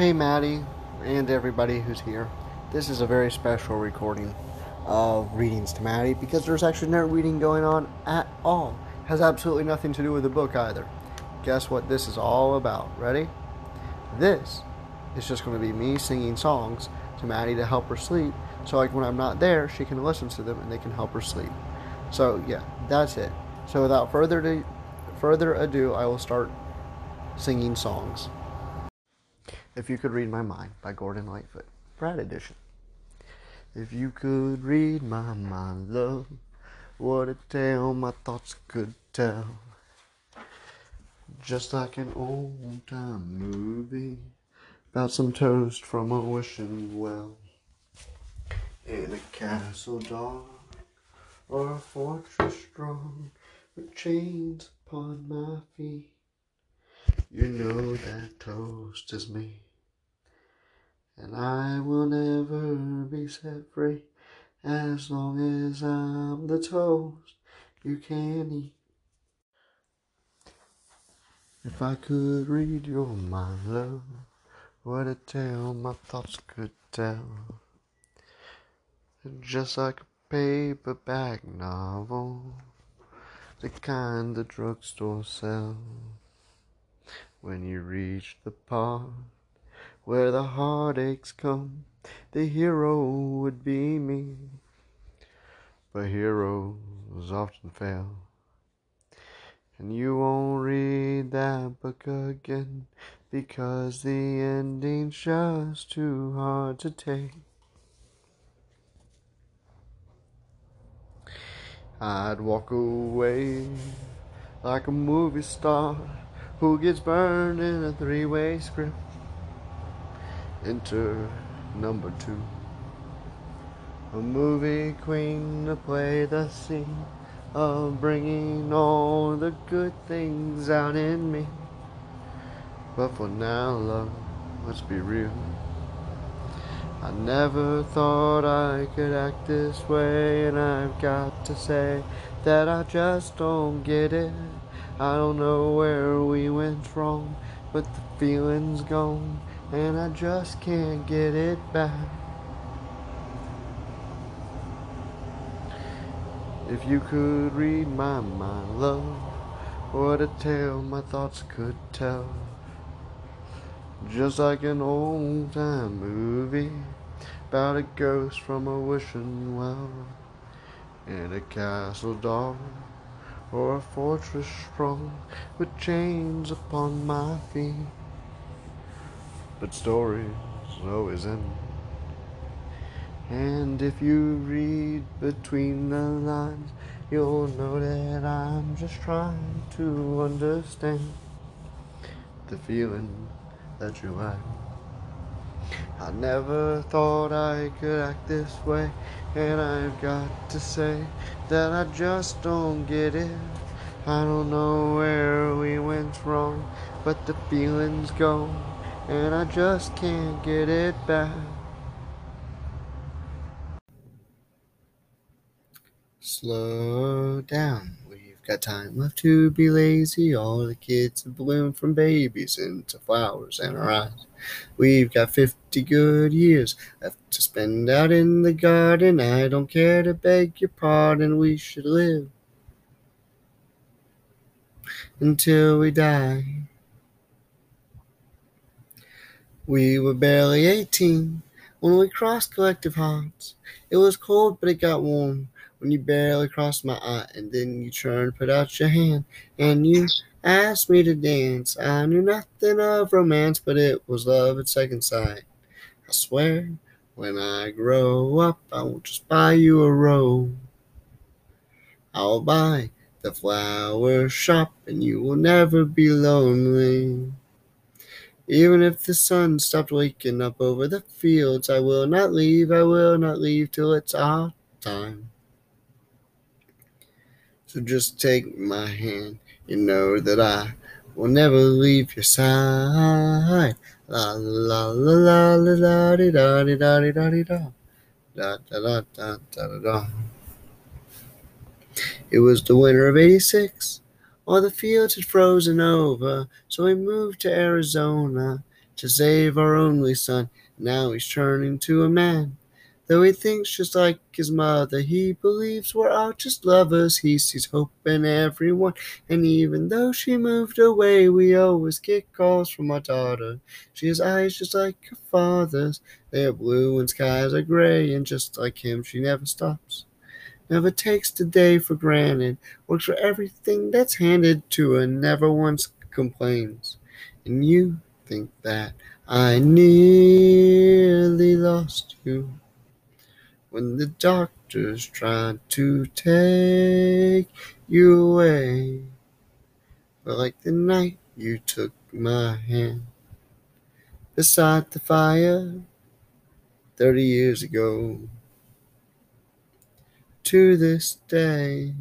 Hey, Maddie, and everybody who's here. This is a very special recording of readings to Maddie because there's actually no reading going on at all. Has absolutely nothing to do with the book either. Guess what this is all about? Ready? This is just going to be me singing songs to Maddie to help her sleep. So, like when I'm not there, she can listen to them and they can help her sleep. So, yeah, that's it. So, without further ado, further ado, I will start singing songs. If You Could Read My Mind by Gordon Lightfoot, Brad Edition. If you could read my mind, love, what a tale my thoughts could tell. Just like an old time movie about some toast from a wishing well. In a castle dark or a fortress strong with chains upon my feet. You know that toast is me, and I will never be set free as long as I'm the toast you can eat. If I could read your mind, love, what a tale my thoughts could tell. Just like a paperback novel, the kind the drugstore sells. When you reach the part where the heartaches come, the hero would be me. But heroes often fail. And you won't read that book again because the ending's just too hard to take. I'd walk away like a movie star who gets burned in a three way script. Enter number two. A movie queen to play the scene of bringing all the good things out in me. But for now, love, let's be real. I never thought I could act this way, and I've got to say that I just don't get it. I don't know where we went wrong, but the feeling's gone, and I just can't get it back. If you could read my mind, love, what a tale my thoughts could tell. Just like an old time movie about a ghost from a wishing well in a castle dark or a fortress strong with chains upon my feet. But stories always end. And if you read between the lines, you'll know that I'm just trying to understand the feeling that you like. I never thought I could act this way, and I've got to say that I just don't get it. I don't know where we went wrong, but the feeling's gone, and I just can't get it back. Slow down. We've got time left to be lazy. All the kids have bloomed from babies into flowers in our eyes. We've got 50 good years left to spend out in the garden. I don't care to beg your pardon. We should live until we die. We were barely 18 when we crossed collective hearts. It was cold, but it got warm when you barely crossed my eye, and then you turned, put out your hand, and you asked me to dance. I knew nothing of romance, but it was love at second sight. I swear, when I grow up, I won't just buy you a rose. I'll buy the flower shop, and you will never be lonely. Even if the sun stopped waking up over the fields, I will not leave, I will not leave till it's our time. So just take my hand, you know that I will never leave your side. La la la la la la di da di da di da di da. Da da da da da da. It was the winter of '86. All the fields had frozen over, so we moved to Arizona to save our only son. Now he's turning to a man. Though he thinks just like his mother, he believes we're all just lovers. He sees hope in everyone, and even though she moved away, we always get calls from our daughter. She has eyes just like her father's. They are blue and skies are gray, and just like him, she never stops. Never takes the day for granted, works for everything that's handed to her, never once complains. And you think that I nearly lost you when the doctors tried to take you away. But like the night you took my hand beside the fire 30 years ago to this day.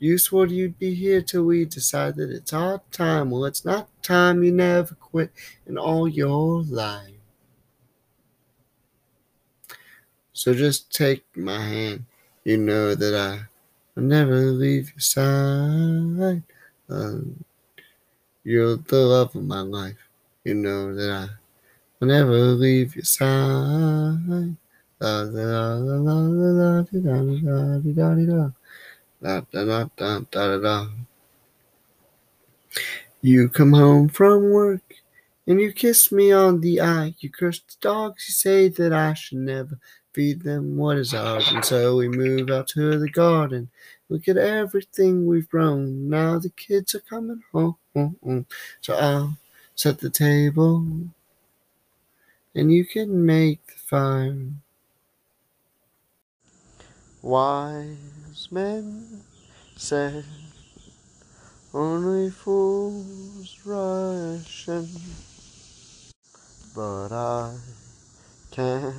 You swore you'd be here till we decided it's our time. Well, it's not time. You never quit in all your life. So just take my hand. You know that I will never leave your side. Um, you're the love of my life. You know that I will never leave your side. You come home from work and you kiss me on the eye. You curse the dogs, you say that I should never feed them what is ours. And so we move out to the garden. Look at everything we've grown. Now the kids are coming home. So I'll set the table and you can make the fire. Wise men said only fools rush in, but I can't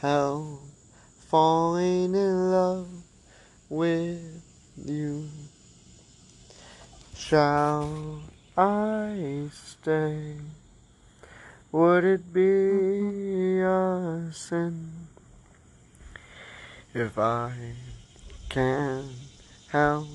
help falling in love with you. Shall I stay? Would it be a sin if I can't help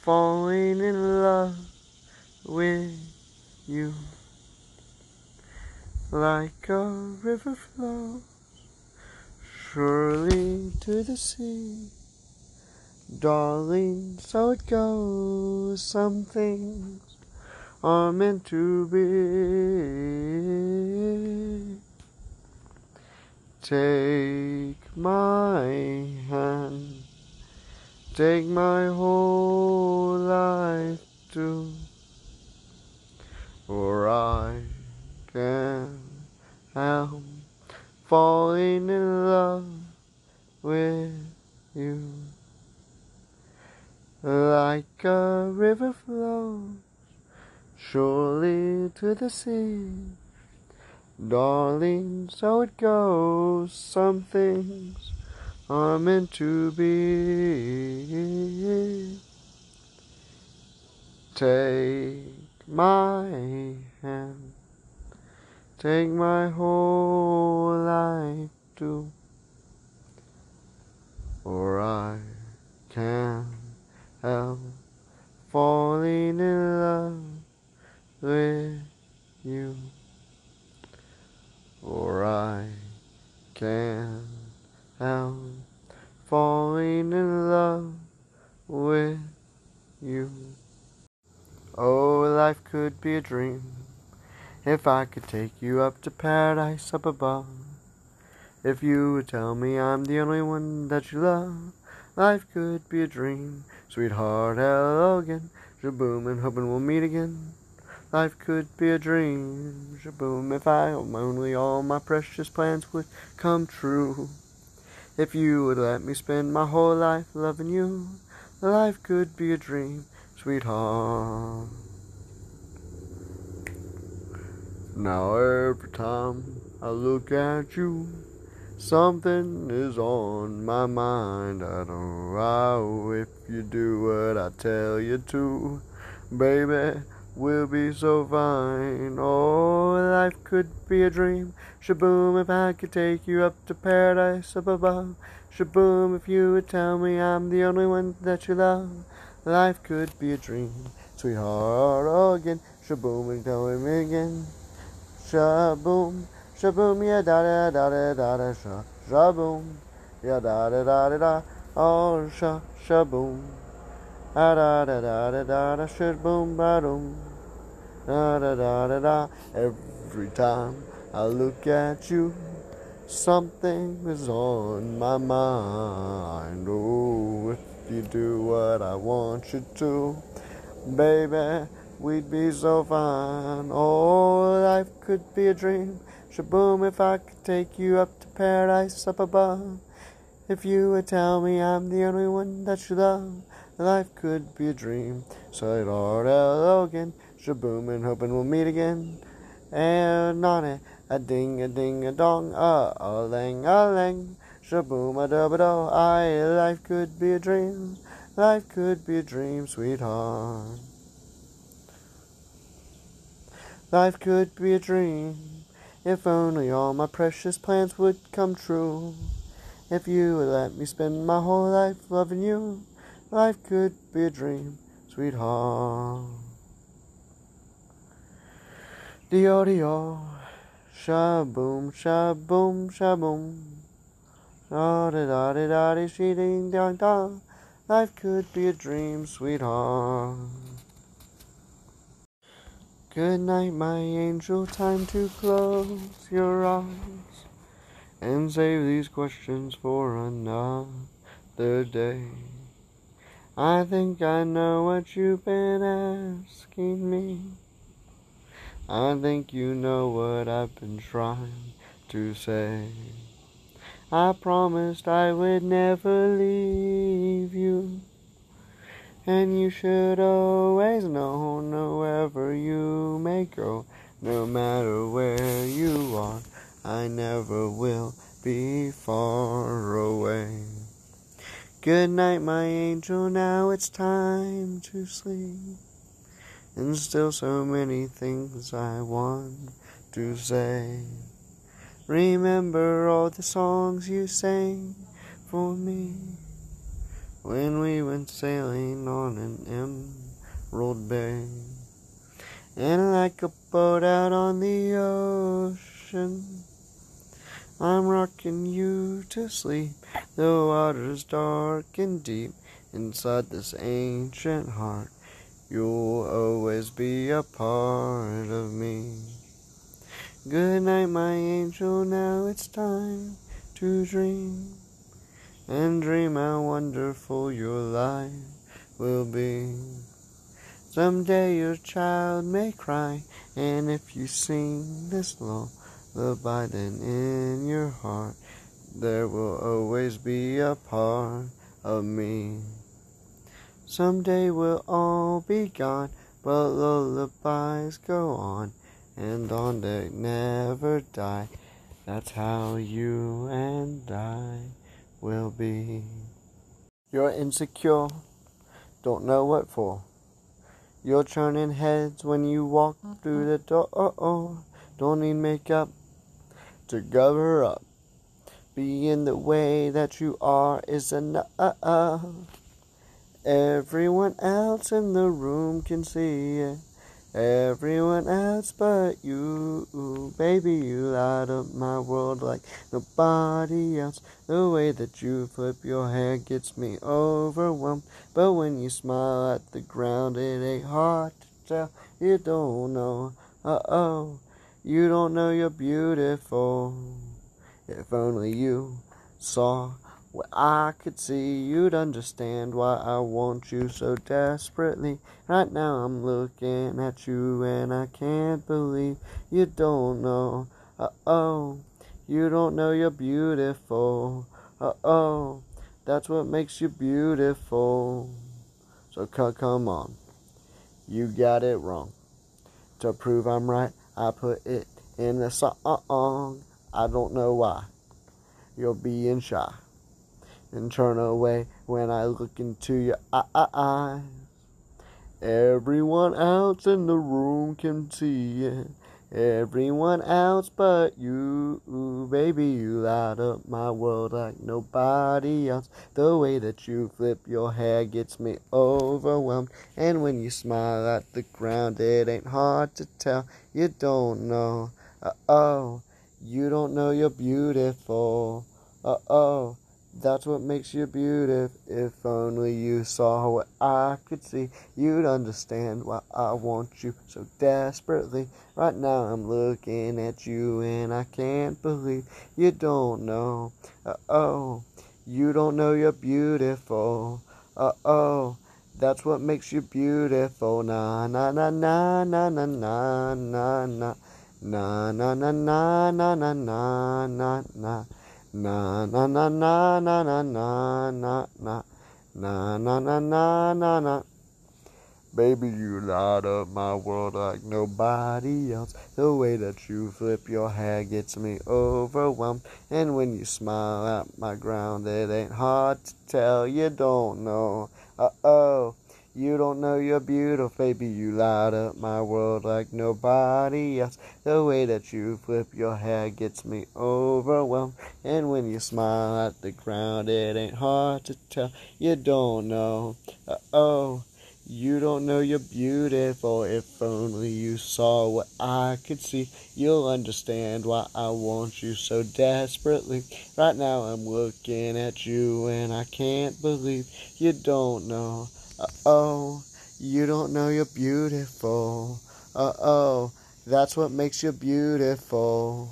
falling in love with you? Like a river flows surely to the sea. Darling, so it goes. Some things are meant to be. Take my hand, take my whole life too, or I can help falling in love with you. Like a river flows surely to the sea. Darling, so it goes. Some things are meant to be. Take my hand. Take my whole life too, or I can't help falling in love with you, or I can't help falling in love with you. Oh, life could be a dream if I could take you up to paradise up above. If you would tell me I'm the only one that you love, life could be a dream. Sweetheart, hello again. And hoping we'll meet again. Life could be a dream. Shaboom, if I only all my precious plans would come true. If you would let me spend my whole life loving you, life could be a dream, sweetheart. Now every time I look at you, something is on my mind. I don't know if you do what I tell you to, baby. We'll be so fine. Oh, life could be a dream. Shaboom, if I could take you up to paradise up above. Shaboom, if you would tell me I'm the only one that you love. Life could be a dream, sweetheart. Oh, again. Shaboom, and tell me again. shaboom, shaboom, ya da da da da da da sha, shaboom, ya da da da da da, oh sha, shaboom, da da da da da da da, ba doom, da da da da. Every time I look at you, something is on my mind. Oh, if you do what I want you to, baby. We'd be so fine. Oh, life could be a dream. Shaboom, if I could take you up to paradise up above. If you would tell me I'm the only one that you love, life could be a dream. So Lord Logan, shaboom, and hoping we'll meet again. And on it, a ding, a ding, a dong, a a lang, a lang, shaboom, a dub, a do. I life could be a dream. Life could be a dream, sweetheart. Life could be a dream if only all my precious plans would come true. If you would let me spend my whole life loving you, life could be a dream, sweetheart. Dio dio, shaboom, shaboom, shaboom. Da da da da da da, she ding dong dong. Life could be a dream, sweetheart. Good night, my angel. Time to close your eyes and save these questions for another day. I think I know what you've been asking me. I think you know what I've been trying to say. I promised I would never leave you. And you should always know, know wherever you may go, no matter where you are, I never will be far away. Good night, my angel, now it's time to sleep. And still so many things I want to say. Remember all the songs you sang for me when we went sailing on an emerald bay. And like a boat out on the ocean, I'm rocking you to sleep. The water's dark and deep inside this ancient heart. You'll always be a part of me. Good night, my angel. Now it's time to dream and dream how wonderful your life will be. Someday your child may cry, and if you sing this lullaby, then in your heart there will always be a part of me. Someday we'll all be gone, but lullabies go on, and on they never die. That's how you and I will be. You're insecure, don't know what for. You're turning heads when you walk through the door. Don't need makeup to cover up. Being the way that you are is enough. Everyone else in the room can see it. Everyone else but you, baby, you light up my world like nobody else. The way that you flip your hair gets me overwhelmed. But when you smile at the ground, it ain't hard to tell. You don't know, uh oh, you don't know you're beautiful. If only you saw what I could see, you'd understand why I want you so desperately. Right now I'm looking at you and I can't believe you don't know. Uh oh, you don't know you're beautiful. Uh oh, that's what makes you beautiful. So come on, you got it wrong. To prove I'm right, I put it in a song. I don't know why. You're being shy and turn away when I look into your eyes. Everyone else in the room can see it. Everyone else but you, baby, you light up my world like nobody else. The way that you flip your hair gets me overwhelmed. And when you smile at the ground, it ain't hard to tell. You don't know. Uh oh, you don't know you're beautiful. Uh oh. That's what makes you beautiful. If only you saw what I could see, you'd understand why I want you so desperately. Right now I'm looking at you and I can't believe you don't know. Uh oh, you don't know you're beautiful. Uh oh, that's what makes you beautiful. Na na na na na na na na na na na na na na na na na na. Na na na na na na na na na na na na na na na Baby, you light up my world like nobody else. The way that you flip your hair gets me overwhelmed. And when you smile at my ground, it ain't hard to tell you don't know. Uh oh. You don't know you're beautiful, baby. You light up my world like nobody else. The way that you flip your hair gets me overwhelmed. And when you smile at the ground, it ain't hard to tell. You don't know. Uh oh. You don't know you're beautiful. If only you saw what I could see, you'll understand why I want you so desperately. Right now I'm looking at you and I can't believe you don't know. Uh oh, you don't know you're beautiful. Uh oh, that's what makes you beautiful.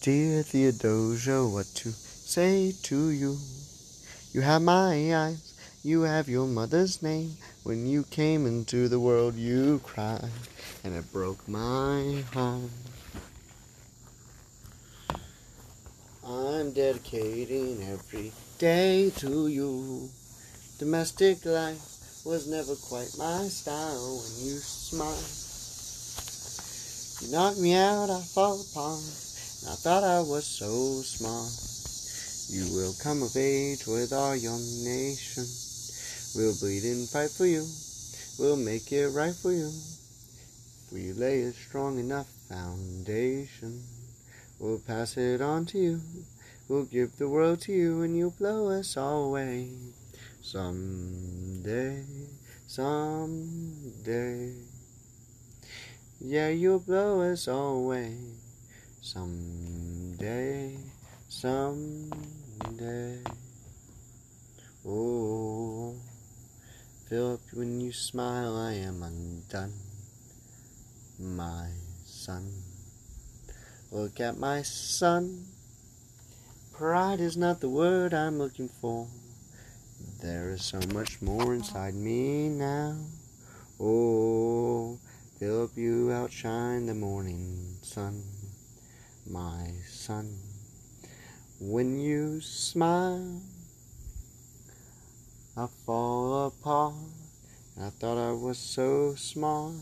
Dear Theodosia, what to say to you? You have my eyes, you have your mother's name. When you came into the world, you cried, and it broke my heart. Dedicating every day to you. Domestic life was never quite my style when you smile. You knocked me out, I fall apart. And I thought I was so smart. You will come of age with our young nation. We'll bleed and fight for you. We'll make it right for you. If we lay a strong enough foundation, we'll pass it on to you. We'll give the world to you and you'll blow us all away. Someday, someday. Yeah, you'll blow us all away. Someday, someday. Oh, Philip, when you smile, I am undone. My son. Look at my son. Pride is not the word I'm looking for. There is so much more inside me now. Oh, Philip, you outshine the morning sun, my son. When you smile, I fall apart. I thought I was so smart.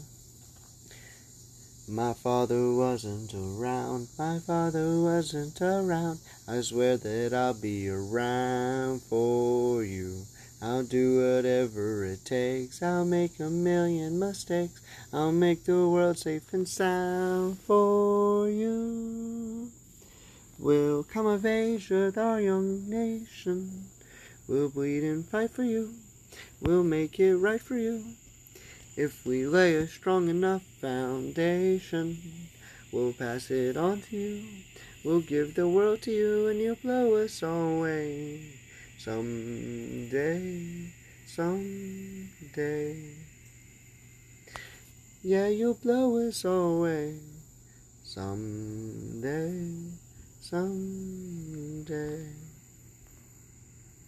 My father wasn't around, my father wasn't around. I swear that I'll be around for you. I'll do whatever it takes. I'll make a million mistakes. I'll make the world safe and sound for you. We'll come of age with our young nation. We'll bleed and fight for you. We'll make it right for you. If we lay a strong enough foundation, we'll pass it on to you. We'll give the world to you and you'll blow us away. Someday, someday. Yeah, you'll blow us away. Someday, someday.